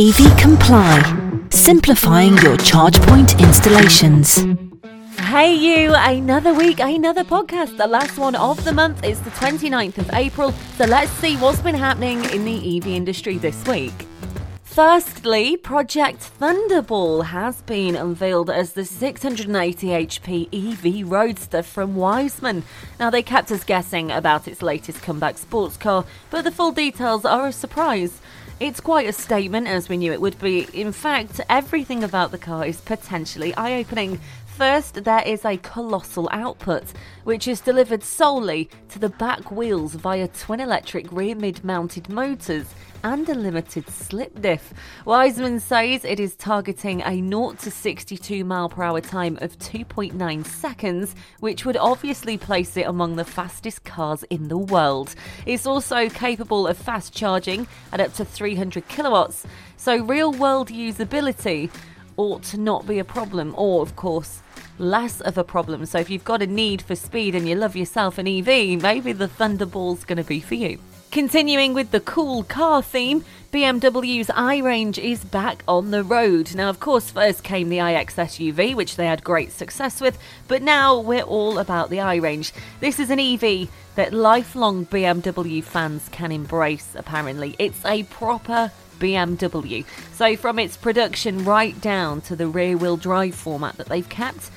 EV Comply, simplifying your charge point installations. Hey, you, another week, another podcast. The last one of the month is the 29th of April. So let's see what's been happening in the EV industry this week. Firstly, Project Thunderball has been unveiled as the 680 HP EV Roadster from Wiesmann. Now, they kept us guessing about its latest comeback sports car, but the full details are a surprise. It's quite a statement, as we knew it would be. In fact, everything about the car is potentially eye opening. First, there is a colossal output, which is delivered solely to the back wheels via twin electric rear mid mounted motors and a limited slip diff. Wiesmann says it is targeting a 0 to 62 mile per hour time of 2.9 seconds, which would obviously place it among the fastest cars in the world. It's also capable of fast charging at up to 300 kilowatts, so real world usability ought to not be a problem, or of course, less of a problem. So if you've got a need for speed and you love yourself an EV, maybe the Thunderball's going to be for you. Continuing with the cool car theme, BMW's iRange is back on the road. Now, of course, first came the iX SUV, which they had great success with, but now we're all about the iRange. This is an EV that lifelong BMW fans can embrace, apparently. It's a proper BMW. So, from its production right down to the rear wheel drive format that they've kept,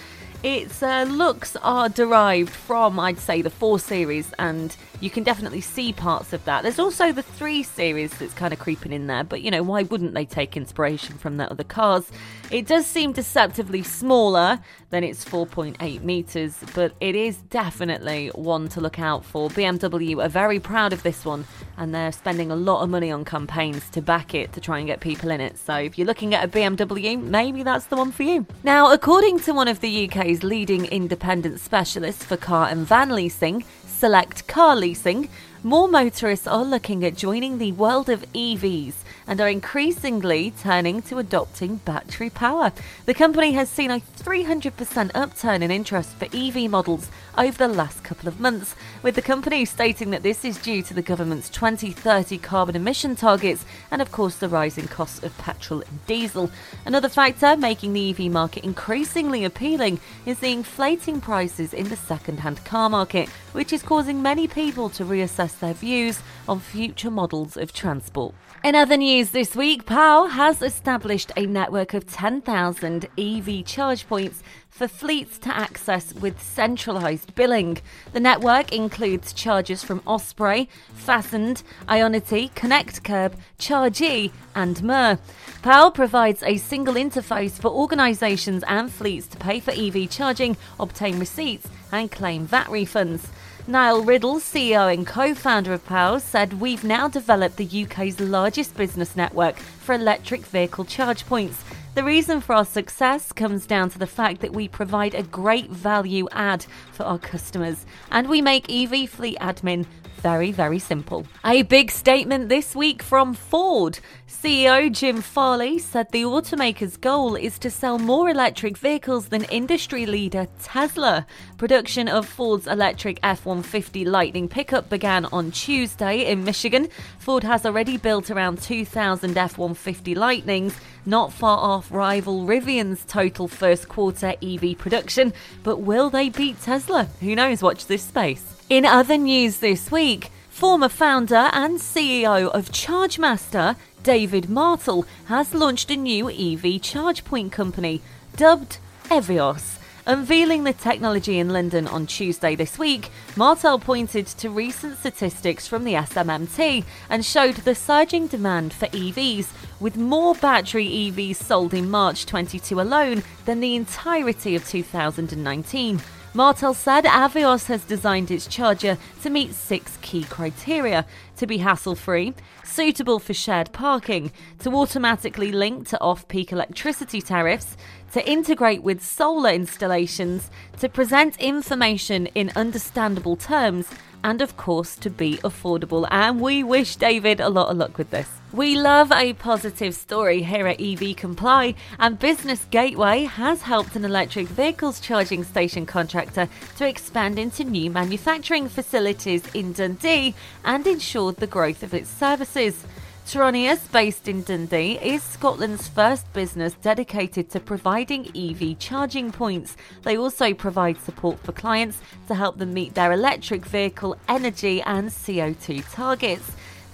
its uh, looks are derived from, I'd say, the 4 Series, and you can definitely see parts of that. There's also the 3 Series that's kind of creeping in there, but you know, why wouldn't they take inspiration from the other cars? It does seem deceptively smaller than its 4.8 metres, but it is definitely one to look out for. BMW are very proud of this one, and they're spending a lot of money on campaigns to back it to try and get people in it. So if you're looking at a BMW, maybe that's the one for you. Now, according to one of the UK's leading independent specialists for car and van leasing, Select Car Leasing, more motorists are looking at joining the world of EVs and are increasingly turning to adopting battery power. The company has seen a 300% upturn in interest for EV models over the last couple of months, with the company stating that this is due to the government's 2030 carbon emission targets and, of course, the rising costs of petrol and diesel. Another factor making the EV market increasingly appealing is the inflating prices in the second hand car market, which is causing many people to reassess their views on future models of transport. In other news this week, Paua has established a network of 10,000 EV charge points for fleets to access with centralised billing. The network includes chargers from Osprey, Fastned, Ionity, Connect Curb, Char.gy, and Mer. Paua provides a single interface for organisations and fleets to pay for EV charging, obtain receipts, and claim VAT refunds. Niall Riddell, CEO and co founder of Paua, said we've now developed the UK's largest business network for electric vehicle charge points. The reason for our success comes down to the fact that we provide a great value add for our customers and we make EV fleet admin very, very simple. A big statement this week from Ford. CEO Jim Farley said the automaker's goal is to sell more electric vehicles than industry leader Tesla. Production of Ford's electric F 150 Lightning pickup began on Tuesday in Michigan. Ford has already built around 2,000 F 150 Lightnings, not far off rival Rivian's total first quarter EV production. But will they beat Tesla? Who knows? Watch this space. In other news this week, former founder and CEO of ChargeMaster, David Martell, has launched a new EV charge point company dubbed EVIOS. Unveiling the technology in London on Tuesday this week, Martell pointed to recent statistics from the SMMT and showed the surging demand for EVs, with more battery EVs sold in March 22 alone than the entirety of 2019. Martell said EVIOS has designed its charger to meet six key criteria to be hassle free, suitable for shared parking, to automatically link to off peak electricity tariffs, to integrate with solar installations, to present information in understandable terms, and of course to be affordable. And we wish David a lot of luck with this. We love a positive story here at EV Comply, and Business Gateway has helped an electric vehicles charging station contractor to expand into new manufacturing facilities in Dundee and ensured the growth of its services. Tronius, based in Dundee, is Scotland's first business dedicated to providing EV charging points. They also provide support for clients to help them meet their electric vehicle energy and CO2 targets.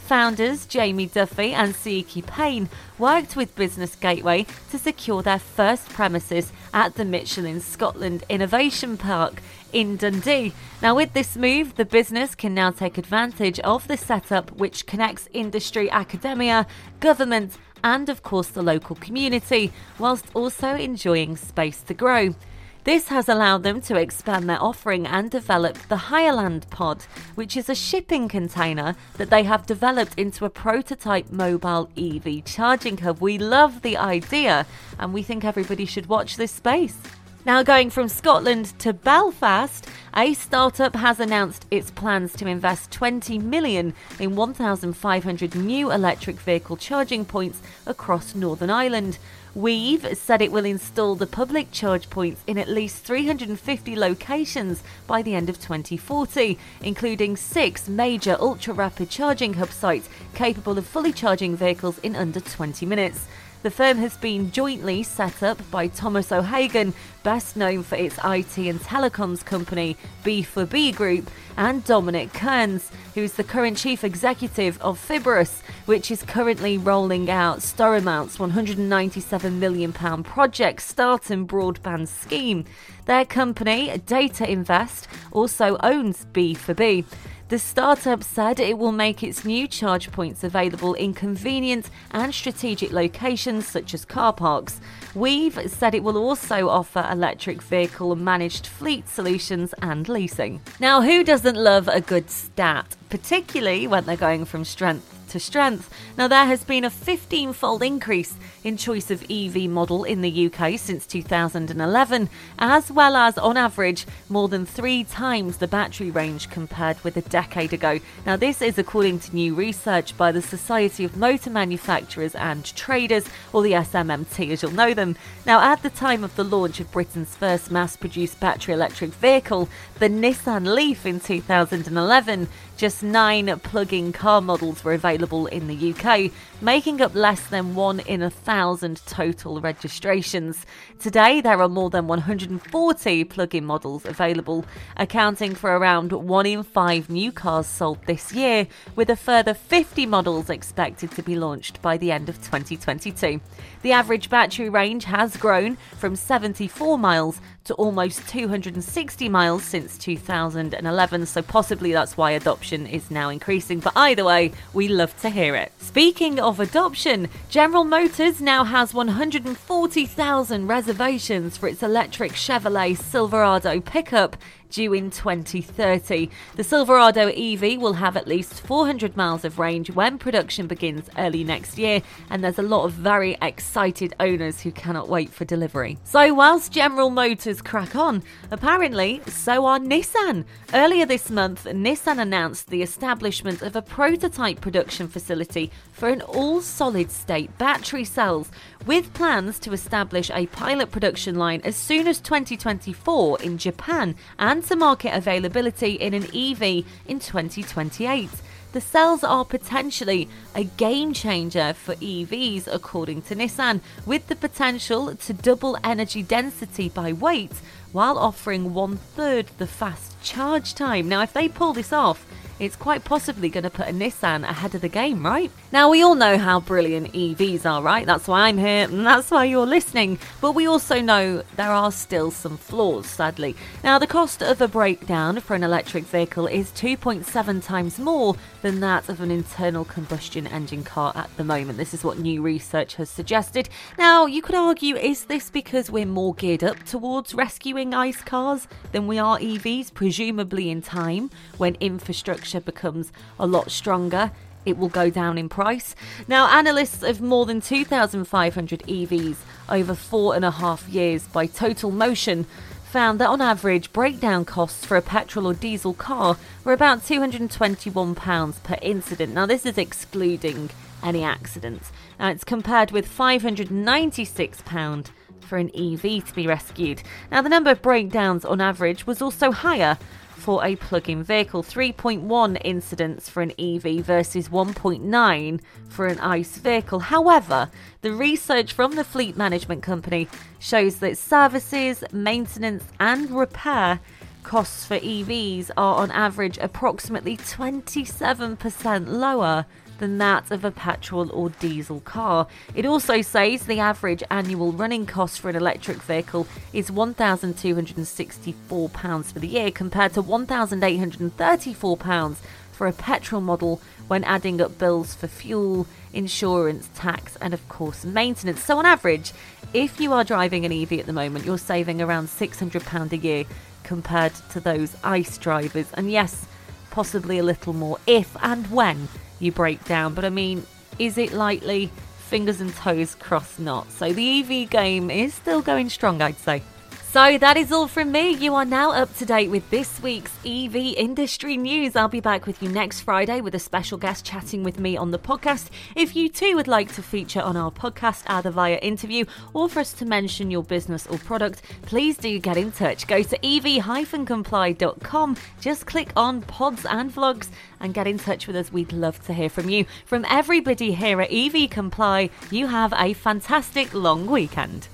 Founders Jamie Duffy and Siiki Payne worked with Business Gateway to secure their first premises at the Michelin Scotland Innovation Park in Dundee. Now, with this move, the business can now take advantage of the setup which connects industry, academia, government, and of course the local community, whilst also enjoying space to grow. This has allowed them to expand their offering and develop the Hireland Pod, which is a shipping container that they have developed into a prototype mobile EV charging hub. We love the idea and we think everybody should watch this space. Now, going from Scotland to Belfast, a startup has announced its plans to invest 20 million in 1,500 new electric vehicle charging points across Northern Ireland. Weev said it will install the public charge points in at least 350 locations by the end of 2040, including six major ultra rapid charging hub sites capable of fully charging vehicles in under 20 minutes. The firm has been jointly set up by Thomas O'Hagan, best known for its IT and telecoms company B4B Group, and Dominic Kearns, who is the current chief executive of Fibrus, which is currently rolling out Stormont's £197 million project Stratum broadband scheme. Their company, Data Invest, also owns B4B. The startup said it will make its new charge points available in convenient and strategic locations such as car parks. Weev said it will also offer electric vehicle managed fleet solutions and leasing. Now, who doesn't love a good stat, particularly when they're going from strength to strength. Now, there has been a 15 fold increase in choice of EV model in the UK since 2011, as well as, on average, more than three times the battery range compared with a decade ago. Now, this is according to new research by the Society of Motor Manufacturers and Traders, or the SMMT as you'll know them. Now, at the time of the launch of Britain's first mass produced battery electric vehicle, the Nissan Leaf in 2011, just nine plug in car models were available in the UK, making up less than one in a thousand total registrations. Today, there are more than 140 plug in models available, accounting for around one in five new cars sold this year, with a further 50 models expected to be launched by the end of 2022. The average battery range has grown from 74 miles to almost 260 miles since 2011, so possibly that's why adoption is now increasing. But either way, we love to hear it. Speaking of adoption, General Motors now has 140,000 reservations for its electric Chevrolet Silverado pickup due in 2030. The Silverado EV will have at least 400 miles of range when production begins early next year, and there's a lot of very excited owners who cannot wait for delivery. So, whilst General Motors crack on, apparently so are Nissan. Earlier this month, Nissan announced the establishment of a prototype production facility for an all solid state battery cells, with plans to establish a pilot production line as soon as 2024 in Japan and to market availability in an EV in 2028. The cells are potentially a game changer for EVs, according to Nissan, with the potential to double energy density by weight while offering one third the fast charge time. Now, if they pull this off, it's quite possibly going to put a Nissan ahead of the game, right? Now, we all know how brilliant EVs are, right? That's why I'm here and that's why you're listening. But we also know there are still some flaws, sadly. Now, the cost of a breakdown for an electric vehicle is 2.7 times more than that of an internal combustion engine car at the moment. This is what new research has suggested. Now, you could argue is this because we're more geared up towards rescuing ICE cars than we are EVs, presumably in time when infrastructure becomes a lot stronger, it will go down in price. Now, analysts of more than 2,500 EVs over four and a half years by Total Motion found that on average, breakdown costs for a petrol or diesel car were about £221 per incident. Now, this is excluding any accidents. Now, it's compared with £596 for an EV to be rescued. Now, the number of breakdowns on average was also higher for a plug in vehicle 3.1 incidents for an EV versus 1.9 for an ICE vehicle. However, the research from the fleet management company shows that services, maintenance, and repair costs for EVs are on average approximately 27% lower than that of a petrol or diesel car. It also says the average annual running cost for an electric vehicle is £1,264 for the year compared to £1,834 for a petrol model when adding up bills for fuel, insurance, tax, and of course maintenance. So, on average, if you are driving an EV at the moment, you're saving around £600 a year compared to those ICE drivers. And yes, possibly a little more if and when you break down. But I mean, is it likely? Fingers and toes crossed not. So the EV game is still going strong, I'd say. So that is all from me. You are now up to date with this week's EV industry news. I'll be back with you next Friday with a special guest chatting with me on the podcast. If you too would like to feature on our podcast, either via interview or for us to mention your business or product, please do get in touch. Go to ev-comply.com, just click on pods and vlogs and get in touch with us. We'd love to hear from you. From everybody here at EV Comply, you have a fantastic long weekend.